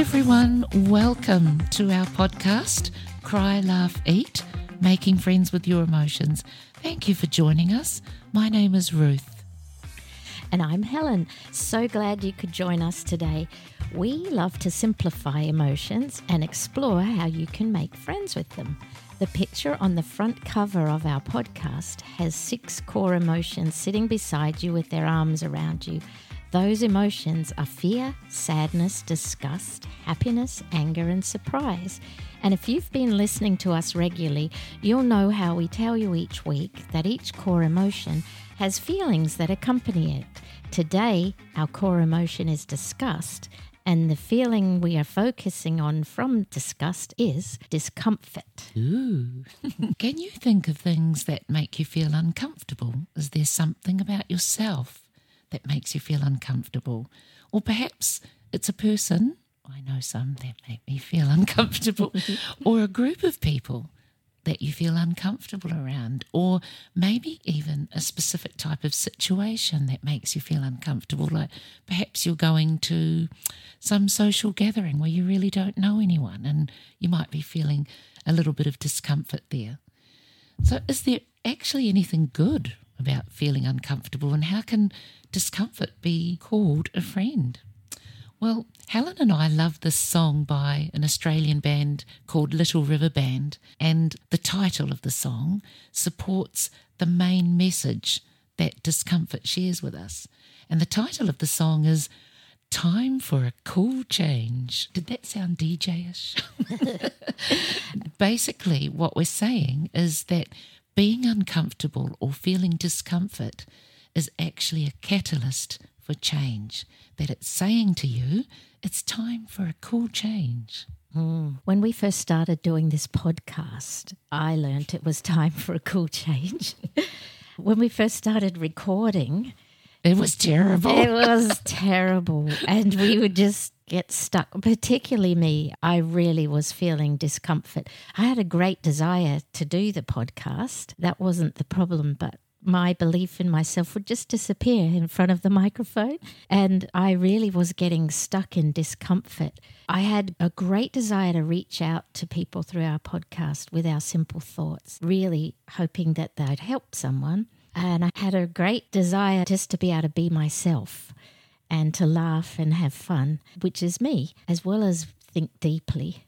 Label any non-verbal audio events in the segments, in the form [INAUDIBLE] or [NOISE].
everyone. Welcome to our podcast, Cry, Laugh, Eat Making Friends with Your Emotions. Thank you for joining us. My name is Ruth. And I'm Helen. So glad you could join us today. We love to simplify emotions and explore how you can make friends with them. The picture on the front cover of our podcast has six core emotions sitting beside you with their arms around you. Those emotions are fear, sadness, disgust, happiness, anger, and surprise. And if you've been listening to us regularly, you'll know how we tell you each week that each core emotion has feelings that accompany it. Today, our core emotion is disgust, and the feeling we are focusing on from disgust is discomfort. Ooh. [LAUGHS] Can you think of things that make you feel uncomfortable? Is there something about yourself that makes you feel uncomfortable? Or perhaps it's a person, I know some that make me feel [LAUGHS] uncomfortable, [LAUGHS] or a group of people that you feel uncomfortable around, or maybe even a specific type of situation that makes you feel uncomfortable. Like perhaps you're going to some social gathering where you really don't know anyone and you might be feeling a little bit of discomfort there. So, is there actually anything good about feeling uncomfortable, and how can discomfort be called a friend? Well, Helen and I love this song by an Australian band called Little River Band, and the title of the song supports the main message that discomfort shares with us. And the title of the song is Time for a Cool Change. Did that sound DJ ish? [LAUGHS] [LAUGHS] Basically, what we're saying is that being uncomfortable or feeling discomfort is actually a catalyst for change, that it's saying to you, it's time for a cool change. Mm. When we first started doing this podcast, I learned it was time for a cool [LAUGHS] change. when we first started recording, it was terrible. It was terrible. And we would just get stuck, particularly me. I really was feeling discomfort. I had a great desire to do the podcast. That wasn't the problem, but my belief in myself would just disappear in front of the microphone. And I really was getting stuck in discomfort. I had a great desire to reach out to people through our podcast with our simple thoughts, really hoping that they'd help someone. And I had a great desire just to be able to be myself and to laugh and have fun, which is me, as well as think deeply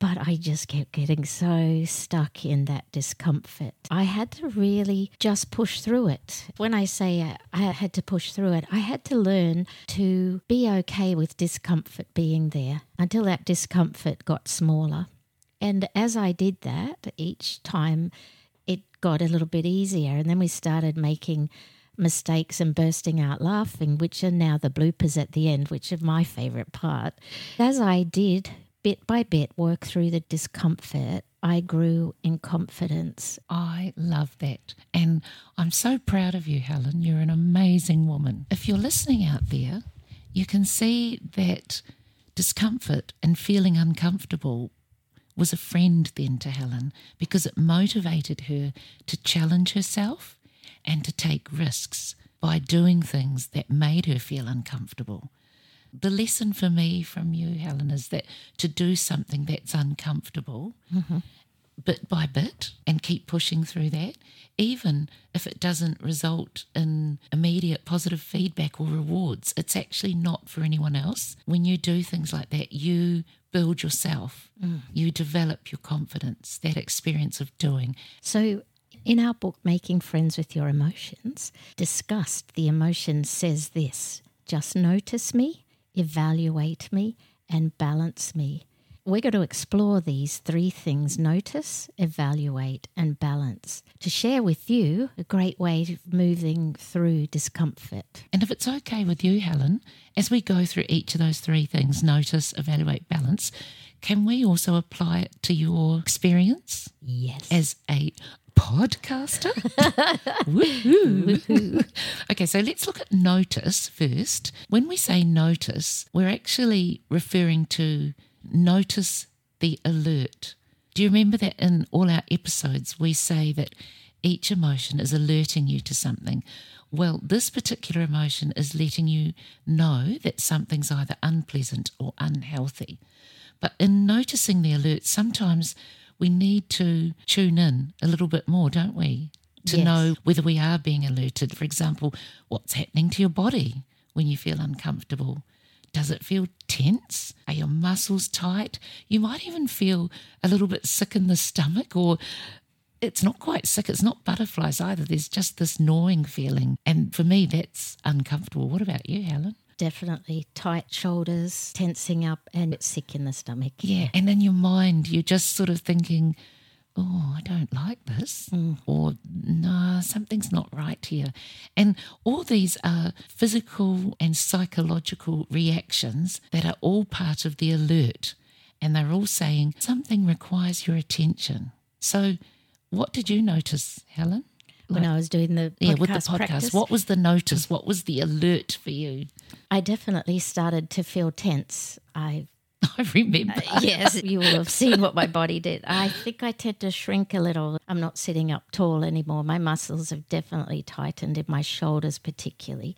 but I just kept getting so stuck in that discomfort. I had to really just push through it. When I say I had to push through it, I had to learn to be okay with discomfort being there until that discomfort got smaller. And as I did that, each time got a little bit easier. And then we started making mistakes and bursting out laughing, which are now the bloopers at the end, which are my favorite part. As I did bit by bit work through the discomfort, I grew in confidence. I love that. And I'm so proud of you, Helen. You're an amazing woman. If you're listening out there, you can see that discomfort and feeling uncomfortable was a friend then to Helen because it motivated her to challenge herself and to take risks by doing things that made her feel uncomfortable. The lesson for me from you, Helen, is that to do something that's uncomfortable, mm-hmm. bit by bit, and keep pushing through that, even if it doesn't result in immediate positive feedback or rewards, it's actually not for anyone else. When you do things like that, you build yourself, mm. you develop your confidence, that experience of doing. So, in our book, Making Friends with Your Emotions, disgust, the emotion says this just notice me evaluate me, and balance me. We're going to explore these three things notice, evaluate, and balance to share with you a great way of moving through discomfort. And if it's okay with you, Helen, as we go through each of those three things notice, evaluate, balance can we also apply it to your experience? Yes. As a podcaster. [LAUGHS] Woohoo. okay, so let's look at notice first. When we say notice, we're actually referring to notice the alert. Do you remember that in all our episodes we say that each emotion is alerting you to something. Well, this particular emotion is letting you know that something's either unpleasant or unhealthy. But in noticing the alert, sometimes we need to tune in a little bit more, don't we? To Yes. know whether we are being alerted. For example, what's happening to your body when you feel uncomfortable? Does it feel tense? Are your muscles tight? You might even feel a little bit sick in the stomach, or it's not quite sick. It's not butterflies either. There's just this gnawing feeling. And for me, that's uncomfortable. What about you, Helen? Definitely tight shoulders, tensing up, and sick in the stomach. Yeah. And in your mind, you're just sort of thinking, oh, I don't like this, mm. or no, something's not right here. And all these are physical and psychological reactions that are all part of the alert. And they're all saying something requires your attention. So, what did you notice, Helen? When I was doing the podcast, Yeah, with the podcast. practice, What was the notice? What was the alert for you? I definitely started to feel tense. I [LAUGHS] I remember. Uh, yes, you will have seen what my body did. I [LAUGHS] think I tend to shrink a little. I'm not sitting up tall anymore. My muscles have definitely tightened in my shoulders, particularly.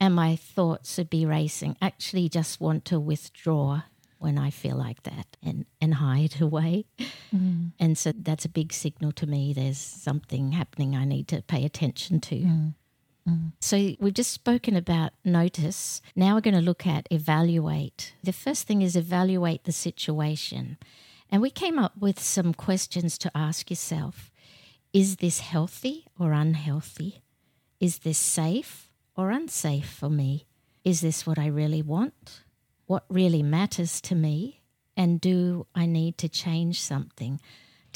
And my thoughts would be racing. Actually, just want to withdraw when I feel like that and, and hide [LAUGHS] away. Mm. And so that's a big signal to me there's something happening I need to pay attention to. Mm. So we've just spoken about notice. Now we're going to look at evaluate. The first thing is evaluate the situation. And we came up with some questions to ask yourself. Is this healthy or unhealthy? Is this safe or unsafe for me? Is this what I really want? What really matters to me? And do I need to change something?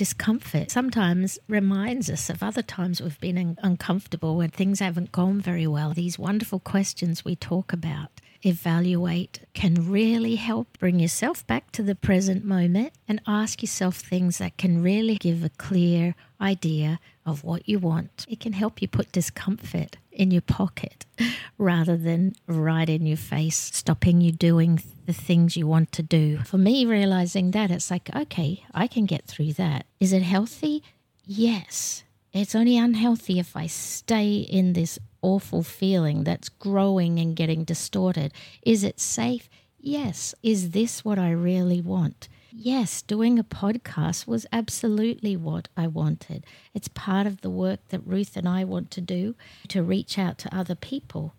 Discomfort sometimes reminds us of other times we've been un- uncomfortable when things haven't gone very well. These wonderful questions we talk about, evaluate, can really help bring yourself back to the present moment and ask yourself things that can really give a clear idea of what you want. It can help you put discomfort in your pocket [LAUGHS] rather than right in your face, stopping you doing the things you want to do. For me, realizing that, it's like, okay, I can get through that. Is it healthy? Yes. It's only unhealthy if I stay in this awful feeling that's growing and getting distorted. Is it safe? Yes. Is this what I really want? Yes, doing a podcast was absolutely what I wanted. It's part of the work that Ruth and I want to do to reach out to other people.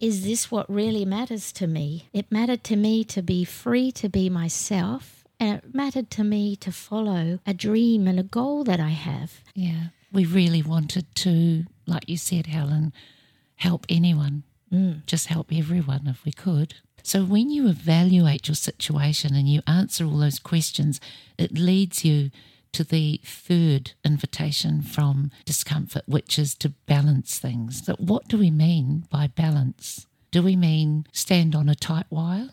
Is this what really matters to me? It mattered to me to be free to be myself, and it mattered to me to follow a dream and a goal that I have. Yeah. We really wanted to, like you said, Helen, help anyone, mm. just help everyone if we could. So when you evaluate your situation and you answer all those questions, it leads you to the third invitation from discomfort, which is to balance things. So what do we mean by balance? Do we mean stand on a tight wire?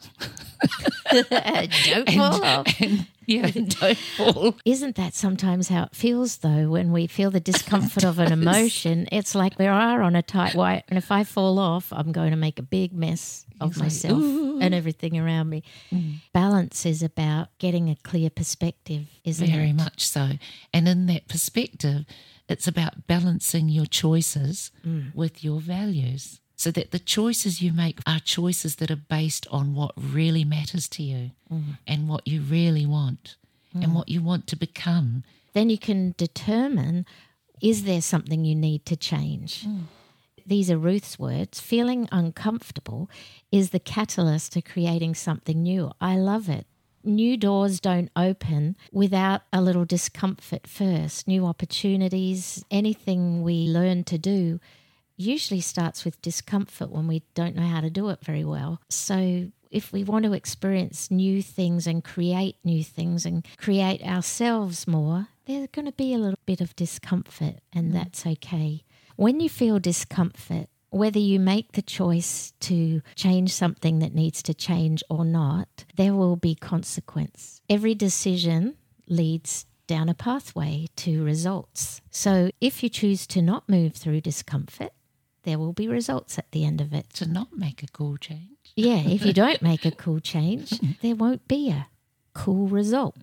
[LAUGHS] Don't fall off. [LAUGHS] And, yeah, [LAUGHS] don't fall. Isn't that sometimes how it feels though when we feel the discomfort of an emotion? It's like we are on a tight wire, and if I fall off, I'm going to make a big mess of myself and everything around me. Mm. Balance is about getting a clear perspective, isn't Very it? much so. And in that perspective, it's about balancing your choices mm. with your values so that the choices you make are choices that are based on what really matters to you mm. and what you really want and mm. what you want to become. Then you can determine is there something you need to change? Mm. These are Ruth's words. Feeling uncomfortable is the catalyst to creating something new. I love it. New doors don't open without a little discomfort first. New opportunities, anything we learn to do usually starts with discomfort when we don't know how to do it very well. So, if we want to experience new things and create new things and create ourselves more, there's going to be a little bit of discomfort, and mm. that's okay. When you feel discomfort, whether you make the choice to change something that needs to change or not, there will be consequence. Every decision leads down a pathway to results. So if you choose to not move through discomfort, there will be results at the end of it. To not make a cool change. Yeah, if you don't [LAUGHS] make a cool change, there won't be a cool result.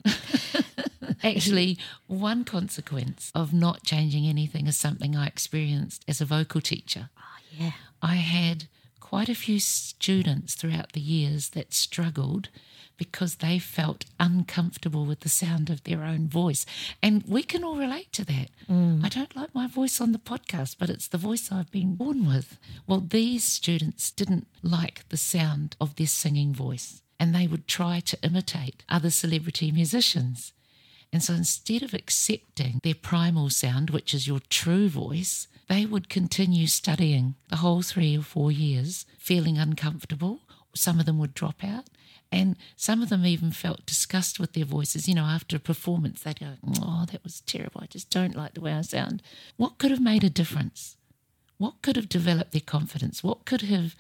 [LAUGHS] Actually, one consequence of not changing anything is something I experienced as a vocal teacher. Oh, yeah. I had quite a few students throughout the years that struggled because they felt uncomfortable with the sound of their own voice. And we can all relate to that. Mm. I don't like my voice on the podcast, but it's the voice I've been born with. Well, these students didn't like the sound of their singing voice and they would try to imitate other celebrity musicians. And so instead of accepting their primal sound, which is your true voice, they would continue studying the whole three or four years, feeling uncomfortable. Some of them would drop out and some of them even felt disgust with their voices. You know, after a performance, they'd go, Oh, that was terrible. I just don't like the way I sound. What could have made a difference? What could have developed their confidence? What could have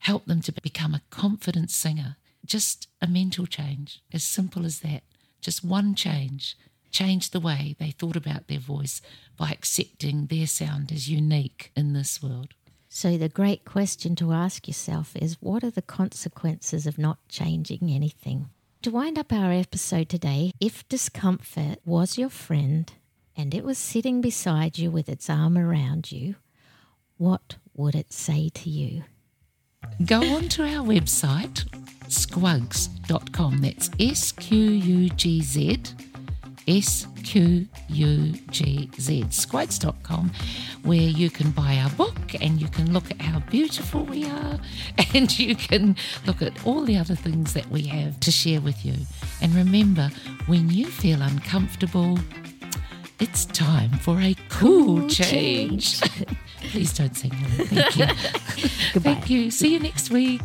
helped them to become a confident singer? Just a mental change, as simple as that. Just one change changed the way they thought about their voice by accepting their sound as unique in this world. So, the great question to ask yourself is what are the consequences of not changing anything? To wind up our episode today, if discomfort was your friend and it was sitting beside you with its arm around you, what would it say to you? Go on to our website, squgz.com. That's S Q U G Z S Q U G Z, squgz.com, where you can buy our book and you can look at how beautiful we are [LAUGHS] and you can look at all the other things that we have to share with you. And remember, when you feel uncomfortable, it's time for a cool, cool change. change. [LAUGHS] Please don't sing. Thank you. [LAUGHS] Goodbye. Thank you. See you next week.